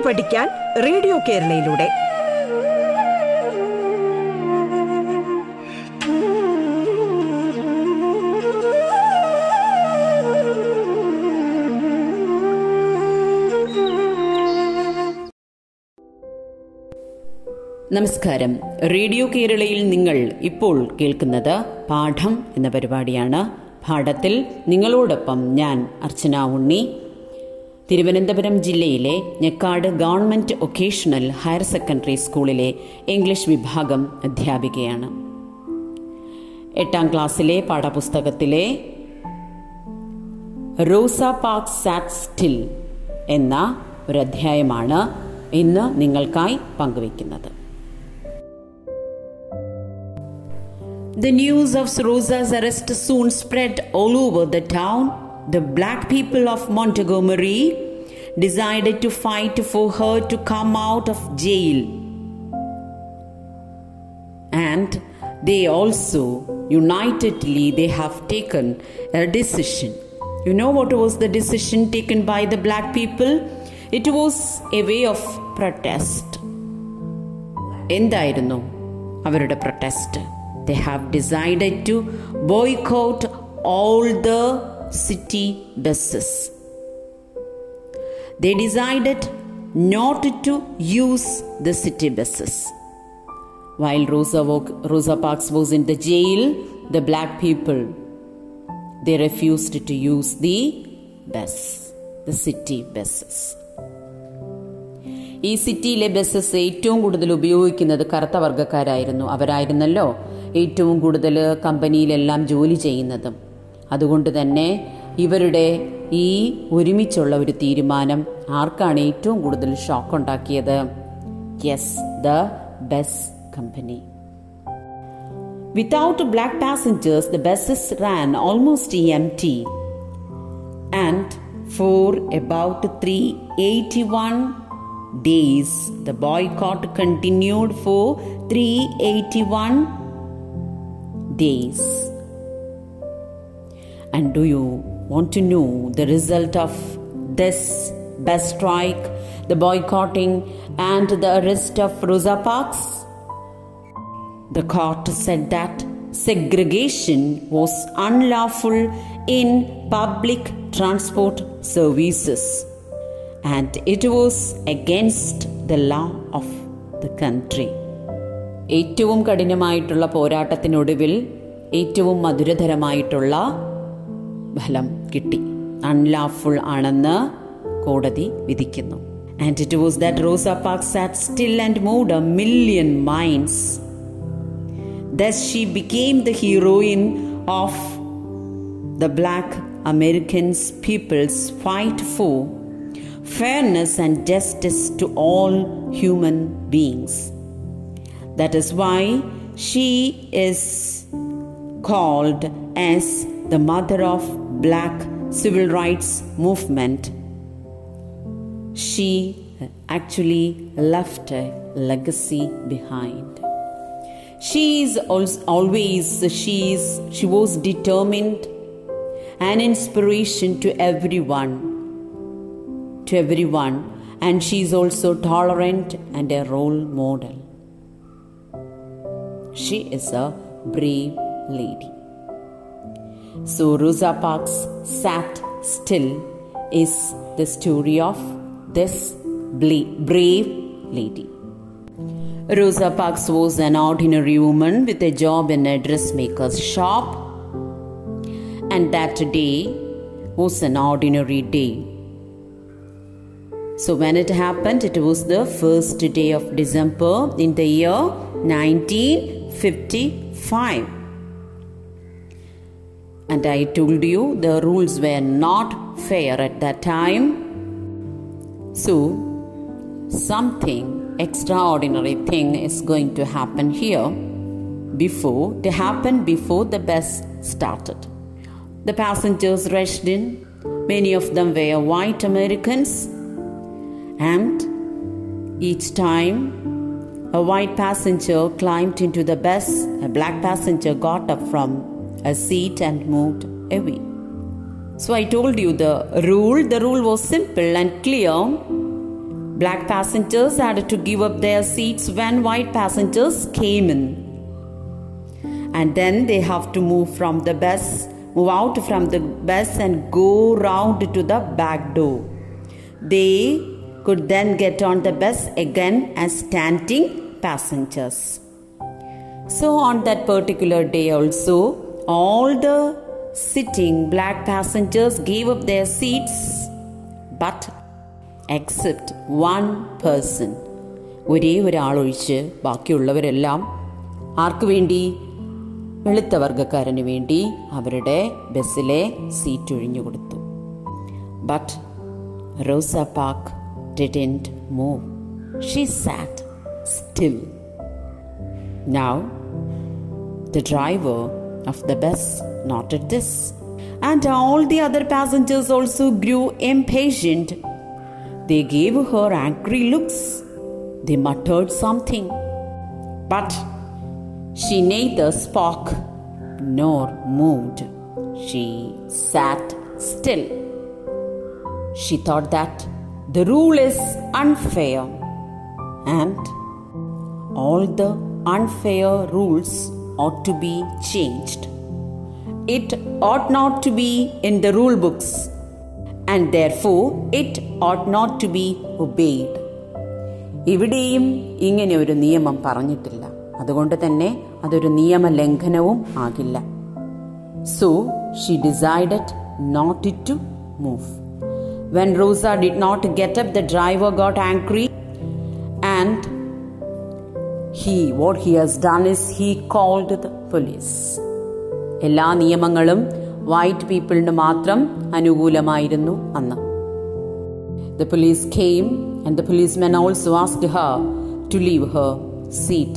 പാട്ട് പഠിക്കാൻ റേഡിയോ കേരളയിലൂടെ. നമസ്കാരം. റേഡിയോ കേരളയിൽ നിങ്ങൾ ഇപ്പോൾ കേൾക്കുന്നത് പാഠം എന്ന പരിപാടിയാണ്. പാഠത്തിൽ നിങ്ങളോടൊപ്പം ഞാൻ അർച്ചന ഉണ്ണി. തിരുവനന്തപുരം ജില്ലയിലെ Njekkad government vocational higher secondary സ്കൂളിലെ ഇംഗ്ലീഷ് വിഭാഗം അധ്യാപികയാണ് എട്ടാം ക്ലാസ്സിലെ പാഠപുസ്തകത്തിലെ റോസ പാക് സാറ്റ് സ്റ്റിൽ എന്ന ഒരു അധ്യായമാണ് ഇന്ന് നിങ്ങൾക്കായി പങ്കുവയ്ക്കുന്നത് The news of Rosa's arrest soon spread all over the town. The black people of Montgomery decided to fight for her to come out of jail. And they also unitedly they have taken a decision. You know what was the decision taken by the black people? It was a way of protest. എന്തായിരുന്നു അവരുടെ protest they have decided to boycott all the city buses. They decided not to use the city buses. While Rosa, Rosa Parks was in the jail, the black people they refused to use the bus, the city buses. ഈ സിറ്റിയിലെ buses ഏറ്റവും കൂടുതൽ ഉപയോഗിക്കുന്നത് കറുത്ത വർഗക്കാരായിരുന്നു അവരായിരുന്നല്ലോ ഏറ്റവും കൂടുതൽ കമ്പനിയിലെല്ലാം ജോലി ചെയ്യുന്നതും അതുകൊണ്ട് തന്നെ ഇവരുടെ ഈ ഒരുമിച്ചുള്ള ഒരു തീരുമാനം ആർക്കാണ് ഏറ്റവും കൂടുതൽ ഷോക്ക് ഉണ്ടാക്കിയത് yes the bus company without black passengers the buses ran almost empty and for about three eighty one days. The boycott continued for 381 days. And do you want to know the result of this bus strike, the boycotting, and the arrest of Rosa Parks? The court said that segregation was unlawful in public transport services and it was against the law of the country. ഏറ്റവും കഠിനമായിട്ടുള്ള പോരാട്ടത്തിനൊടുവിൽ ഏറ്റവും മധുരതരമായിട്ടുള്ള ഫലം കിട്ടി unlawful ആണെന്ന് കോടതി വിധിക്കുന്നു and it was that Rosa Park sat still and moved a million minds thus she became the heroine of the black Americans people's fight for fairness and justice to all human beings. That is why she is called as the mother of black civil rights movement. She actually left a legacy behind. She is always she she was determined an inspiration to everyone to everyone, and she is also tolerant and a role model. She is a brave lady. So, Rosa Parks sat still is the story of this brave lady. Rosa Parks was an ordinary woman with a job in a dressmaker's shop, and that day was an ordinary day. So, when it happened, it was the first day of December in the year 1955. And I told you the rules were not fair at that time. So, something extraordinary thing is going to happen here before to happen before the bus started. The passengers rushed in. Many of them were white Americans and each time a white passenger climbed into the bus, a black passenger got up from a seat and moved away. So I told you the rule. The rule was simple and clear. Black passengers had to give up their seats when white passengers came in. And then they have to move from the bus, move out from the bus and go round to the back door. They could then get on the bus again as standing passengers. So, on that particular day, also, all the sitting black passengers gave up their seats, but except one person. ഒരേ ഒരാളൊഴിച്ച് ബാക്കിയുള്ളവരെല്ലാം ആർക്കു വേണ്ടി? വെളുത്ത വർഗക്കാരന് വേണ്ടി അവരുടെ ബസ്സിലെ seat ഒഴിഞ്ഞു കൊടുത്തു. But Rosa Parks didn't move she sat still Now, the driver of the bus noted this, and all the other passengers also grew impatient. They gave her angry looks. They muttered something. But she neither spoke nor moved. She sat still. She thought that the rule is unfair and all the unfair rules ought to be changed. It ought not to be in the rule books, and therefore it ought not to be obeyed. ഇവിടെയും ഇങ്ങനെ ഒരു നിയമം പറഞ്ഞിട്ടില്ല അതുകൊണ്ട് തന്നെ അതൊരു നിയമലംഘനവും ആകില്ല so she decided not to move when Rosa did not get up the driver got angry he what he has done is he called the police എല്ലാ നിയമങ്ങളും വൈറ്റ് പീപ്പിളിന് മാത്രം അനുകൂലമായിരുന്നു അന്ന് The police came and the policeman also asked her to leave her seat.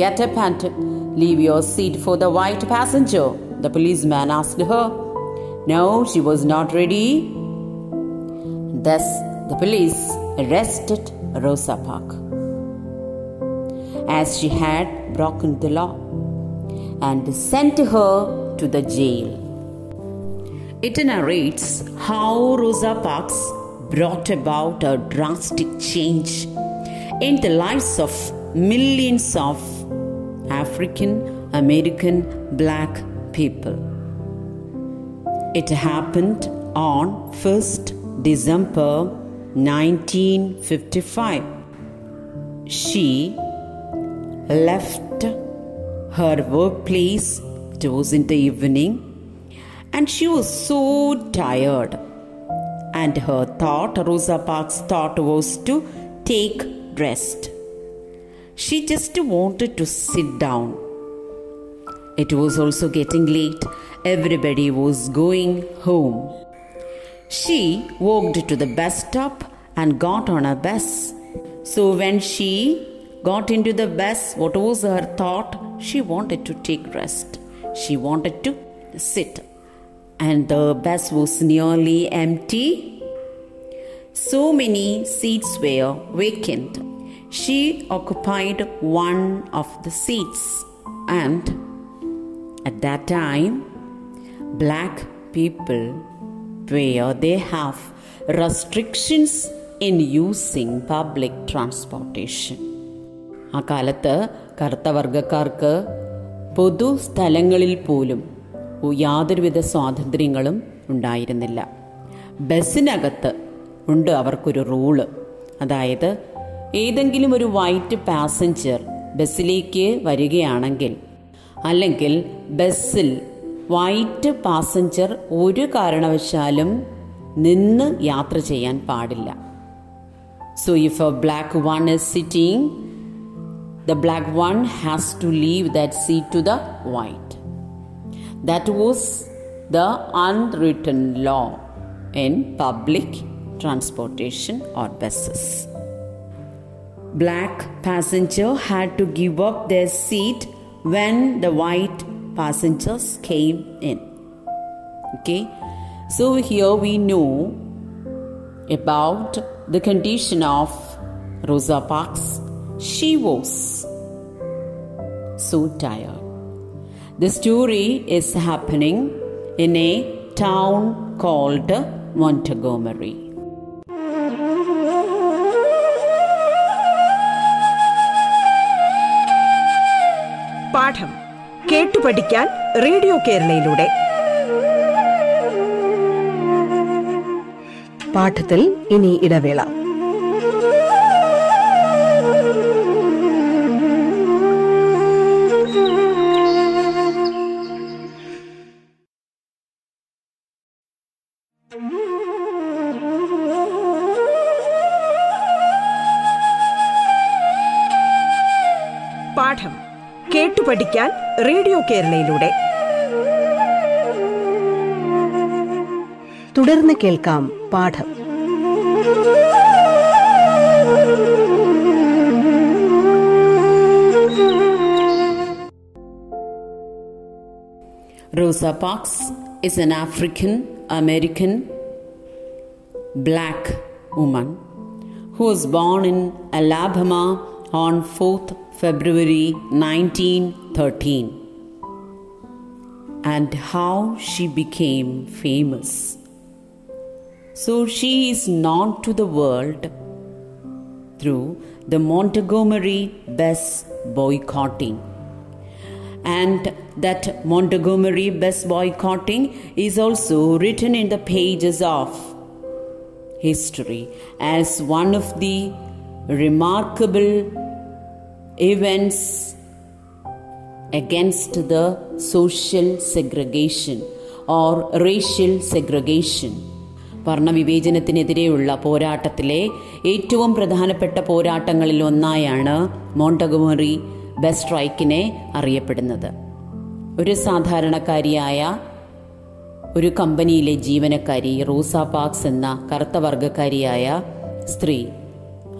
Get up and leave your seat for the white passenger, the policeman asked her. No, she was not ready. Thus, the police arrested Rosa Parks as she had broken the law and sent her to the jail. It narrates how Rosa Parks brought about a drastic change in the lives of millions of African American black people. It happened on 1st December 1955. She left her workplace, was in the evening, and she was so tired. And her thought, Rosa Parks' thought, was to take rest. She just wanted to sit down. It was also getting late. Everybody was going home. She walked to the bus stop and got on a bus. So when she got into the bus, what was her thought? She wanted to take rest. She wanted to sit. And the bus was nearly empty. So many seats were vacant. She occupied one of the seats. And at that time, black people where they have restrictions in using public transportation. ആ കാലത്ത് കറുത്ത വർഗക്കാർക്ക് പൊതു സ്ഥലങ്ങളിൽ പോലും യാതൊരുവിധ സ്വാതന്ത്ര്യങ്ങളും ഉണ്ടായിരുന്നില്ല. ബസ്സിനകത്ത് ഉണ്ട് അവർക്കൊരു റൂൾ. അതായത് ഏതെങ്കിലും ഒരു വൈറ്റ് പാസഞ്ചർ ബസ്സിലേക്ക് വരികയാണെങ്കിൽ അല്ലെങ്കിൽ ബസ്സിൽ വൈറ്റ് പാസഞ്ചർ ഒരു കാരണവശാലും നിന്ന് യാത്ര ചെയ്യാൻ പാടില്ല. So if a black one is sitting the black one has to leave that seat to the white. That was the unwritten law in public transportation or buses. Black passenger had to give up their seat when the white passengers came in. Okay, so here we know about the condition of Rosa Parks she was so tired. The story is happening in a town called Montgomery. പാഠം കേട്ടു പഠിക്കാൻ radio കേരളയിലൂടെ പാഠത്തിൽ ഇനി ഇടവേള പഠിക്കാൻ radio കേരളയിലൂടെ. തുടർന്ന് കേൾക്കാം പാഠം. Rosa Parks is an African American black woman who's born in Alabama on 4th February 1913 and how she became famous. So she is known to the world through the Montgomery bus boycotting. And that Montgomery bus boycotting is also written in the pages of history as one of the remarkable events against the social segregation or racial segregation. വർണവിവേചനത്തിനെതിരെയുള്ള പോരാട്ടത്തിലെ ഏറ്റവും പ്രധാനപ്പെട്ട പോരാട്ടങ്ങളിൽ ഒന്നായാണ് മോണ്ടഗമറി bus സ്ട്രൈക്കിനെ അറിയപ്പെടുന്നത് ഒരു സാധാരണക്കാരിയായ ഒരു കമ്പനിയിലെ ജീവനക്കാരി RUSA Parks എന്ന കറുത്ത വർഗക്കാരിയായ സ്ത്രീ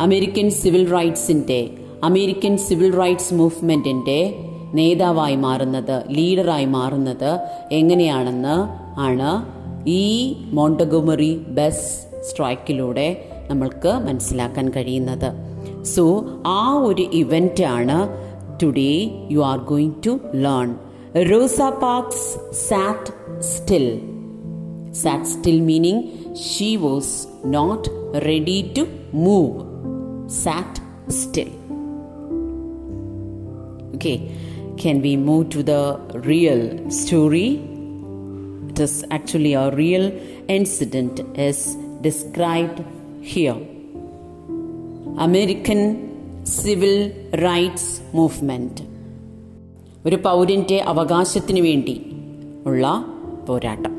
അമേരിക്കൻ സിവിൽ റൈറ്റ്സിന്റെ അമേരിക്കൻ സിവിൽ റൈറ്റ്സ് മൂവ്മെന്റിന്റെ നേതാവായി മാറുന്നത് ലീഡറായി മാറുന്നത് എങ്ങനെയാണെന്ന് ആണ് ഈ മോണ്ടഗോമറി ബസ് സ്ട്രൈക്കിലൂടെ നമ്മൾക്ക് മനസ്സിലാക്കാൻ കഴിയുന്നത്. സോ ആ ഒരു ഇവന്റ് ആണ് today you are going to learn Rosa Parks sat still sat still meaning she was not ready to move sat still. Okay, can we move to the real story? It is actually a real incident is described here. American Civil Rights Movement ഒരു പൗരന്റെ അവകാശത്തിനു വേണ്ടി ഉള്ള പോരാട്ടം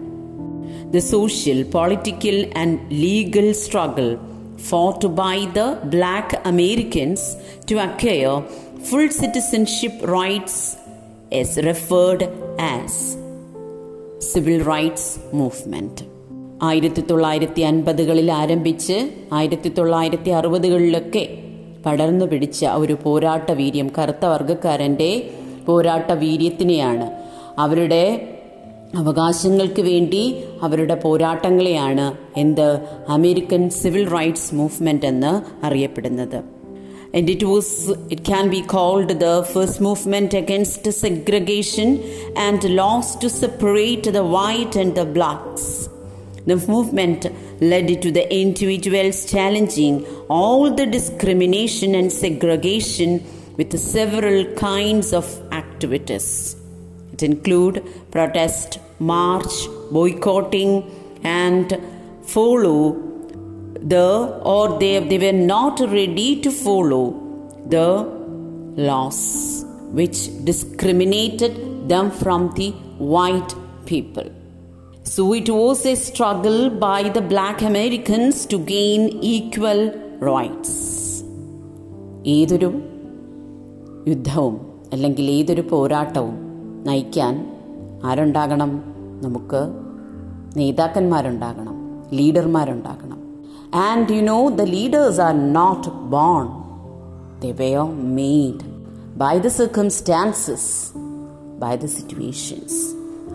the social, political, and legal struggle fought by the black Americans to acquire full citizenship rights is referred as civil rights movement ആയിരത്തി തൊള്ളായിരത്തി അൻപതുകളിൽ ആരംഭിച്ച് ആയിരത്തി തൊള്ളായിരത്തി അറുപതുകളിലൊക്കെ പടർന്നു പിടിച്ച ഒരു പോരാട്ട വീര്യം കറുത്ത വർഗക്കാരന്റെ പോരാട്ട വീര്യത്തിനെയാണ് അവരുടെ അവകാശങ്ങൾക്ക് വേണ്ടി അവരുടെ പോരാട്ടങ്ങളെയാണ് എന്ത് അമേരിക്കൻ സിവിൽ റൈറ്റ്സ് മൂവ്മെന്റ് എന്ന് അറിയപ്പെടുന്നത് and it was it can be called the first movement against segregation and laws to separate the white and the blacks the movement led to the individuals challenging all the discrimination and segregation with several kinds of activities it include protest march boycotting and follow the or they, they were not ready to follow the laws which discriminated them from the white people. So it was a struggle by the black Americans to gain equal rights. ഏതൊരു യുദ്ധവും അല്ലെങ്കിൽ ഏതൊരു പോരാട്ടവും നയിക്കാൻ ആരുണ്ടാകണം? നമുക്ക് നേതാക്കന്മാരുണ്ടാകണം ലീഡർമാരുണ്ടാകണം. And you know the leaders are not born they were made by the circumstances by the situations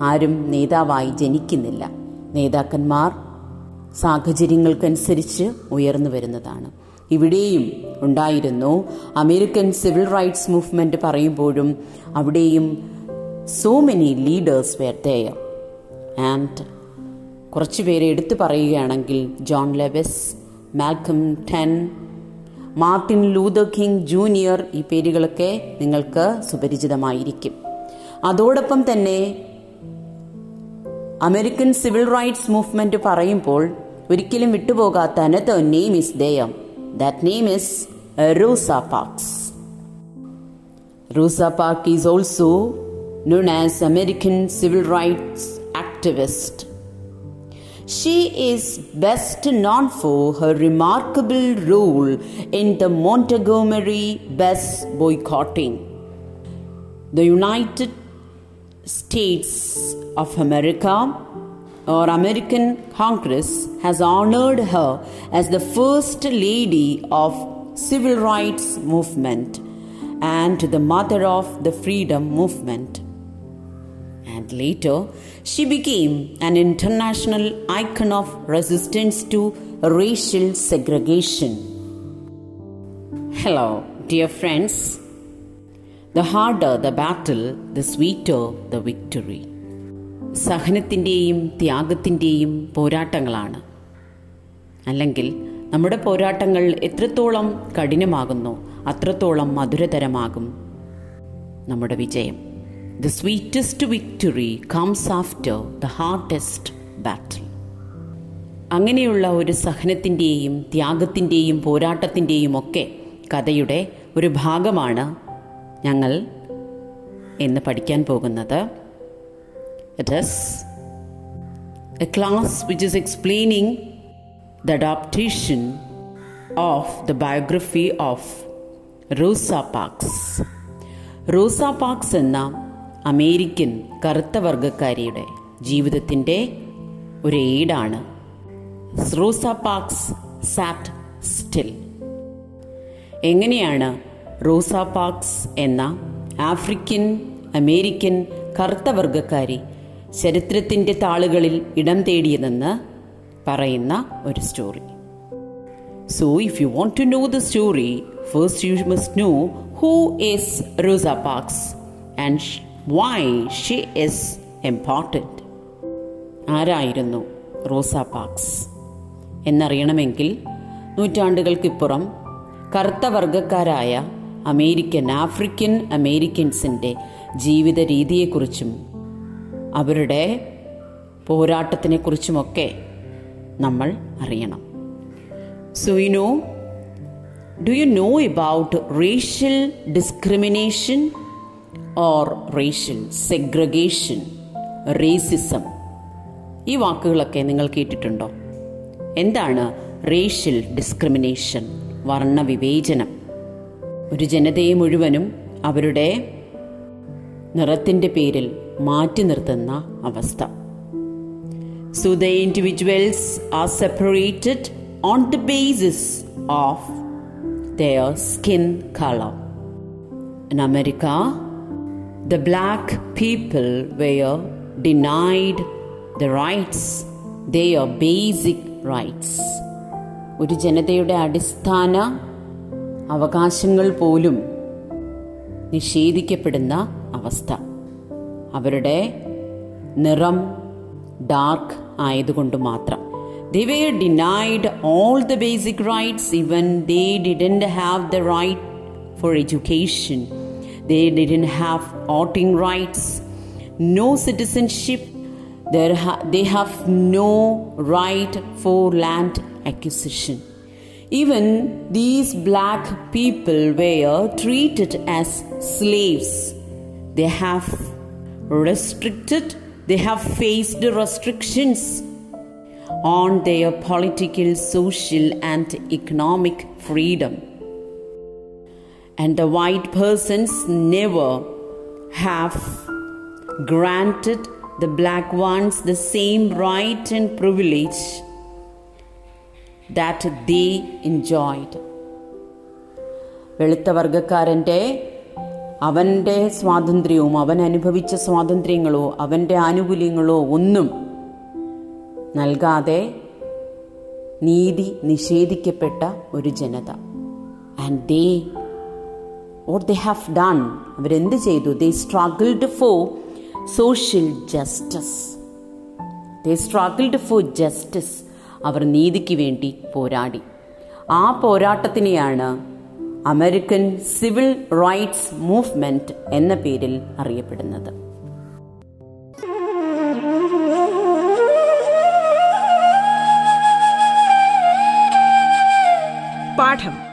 ആരും നേതാവായി ജനിക്കുന്നില്ല. നേതാക്കന്മാർ സാഹചര്യങ്ങൾക്കനുസരിച്ച് ഉയർന്നു വരുന്നതാണ്. ഇവിടെയും ഉണ്ടായിരുന്നു അമേരിക്കൻ സിവിൽ റൈറ്റ്സ് മൂവ്മെന്റ് പറയുമ്പോഴും അവിടെയും so many leaders were there and കുറച്ച് പേരെ എടുത്തു പറയുകയാണെങ്കിൽ ജോൺ ലെവസ് മാൽക്കം ടെൻ മാർട്ടിൻ ലൂതർ കിങ് ജൂനിയർ ഈ പേരുകളൊക്കെ നിങ്ങൾക്ക് സുപരിചിതമായിരിക്കും. അതോടൊപ്പം തന്നെ അമേരിക്കൻ സിവിൽ റൈറ്റ്സ് മൂവ്മെന്റ് പറയുമ്പോൾ ഒരിക്കലും വിട്ടുപോകാത്ത another name is there that name is Rosa Parks Rosa Park is also known as American civil rights activist. She is best known for her remarkable role in the Montgomery bus boycotting. The United States of America or American Congress has honored her as the first lady of civil rights movement and the mother of the freedom movement and later she became an international icon of resistance to racial segregation. Hello, dear friends. The harder the battle, the sweeter the victory. സഹനത്തിന്റെയും ത്യാഗത്തിന്റെയും പോരാട്ടങ്ങളാണ് അല്ലെങ്കിൽ നമ്മുടെ പോരാട്ടങ്ങൾ എത്രത്തോളം കഠിനമാകുന്നു അത്രത്തോളം മധുരതരമാകും നമ്മുടെ വിജയം The sweetest victory comes after the hardest battle. അങ്ങനെയുള്ള ഒരു സഹനത്തിന്റെയും ത്യാഗത്തിന്റെയും പോരാട്ടത്തിന്റെയും ഒക്കെ കഥയുടെ ഒരു ഭാഗമാണ് ഞങ്ങൾ എന്ന് പഠിക്കാൻ പോകുന്നത് it is a class which is explaining the adaptation of the biography of Rosa Parks Rosa Parks എന്ന അമേരിക്കൻ കറുത്ത വർഗക്കാരിയുടെ ജീവിതത്തിന്റെ ഒരു ഏടാണ്. Rosa Parks sat still. എങ്ങനെയാണ് റോസ പാക്സ് എന്ന ആഫ്രിക്കൻ അമേരിക്കൻ കറുത്ത വർഗക്കാരി ചരിത്രത്തിന്റെ താളുകളിൽ ഇടം തേടിയതെന്ന് പറയുന്ന ഒരു story. So if you want to know the story first you must know who is Rosa Parks and why she is important ആരായിരുന്നു റോസ പാക്സ്? എന്നറിയണമെങ്കിൽ നൂറ്റാണ്ടുകൾക്കിപ്പുറം കറുത്ത വർഗക്കാരായ അമേരിക്കൻ ആഫ്രിക്കൻ അമേരിക്കൻസിന്റെ ജീവിത രീതിയെക്കുറിച്ചും അവരുടെ പോരാട്ടത്തിനെക്കുറിച്ചുമൊക്കെ നമ്മൾ അറിയണം. So you know do you know about racial discrimination or racial segregation racism ഈ വാക്കുകളൊക്കെ നിങ്ങൾ കേട്ടിട്ടുണ്ടോ? എന്താണ് റേഷ്യൽ ഡിസ്ക്രിമിനേഷൻ വർണവിവേചനം? ഒരു ജനതയെ മുഴുവനും അവരുടെ നിറത്തിന്റെ പേരിൽ മാറ്റി നിർത്തുന്ന അവസ്ഥ. So the individuals are separated on the basis of their skin colour America the black people were denied the rights, their basic rights. ഒരു ജനതയുടെ അടിസ്ഥാന അവകാശങ്ങൾ പോലും നിഷേധിക്കപ്പെടുന്ന അവസ്ഥ. അവരുടെ നിറം ഡാർക്ക് ആയതുകൊണ്ട് മാത്രം. They were denied all the basic rights even they didn't have the right for education They didn't have voting rights, no citizenship. Ha- they have no right for land acquisition. Even these black people were treated as slaves. They have restricted, they have faced restrictions on their political, social, and economic freedom and the white persons never have granted the black ones the same right and privilege that they enjoyed. വെളുത്ത വർഗക്കാരൻ്റെ അവൻ്റെ സ്വാതന്ത്ര്യവും അവൻ അനുഭവിച്ച സ്വാതന്ത്ര്യങ്ങളോ അവൻ്റെ ആനുകൂല്യങ്ങളോ ഒന്നും നൽകാതെ നീതി നിഷേധിക്കപ്പെട്ട ഒരു ജനത and they what they have done അവരെന്ത് ചെയ്തു? They struggled for social justice they struggled for justice അവർ നീതിക്ക് വേണ്ടി പോരാടി. ആ പോരാട്ടത്തിനെയാണ് അമേരിക്കൻ സിവിൽ റൈറ്റ്സ് മൂവ്മെന്റ് എന്ന പേരിൽ അറിയപ്പെടുന്നത്. പാഠം.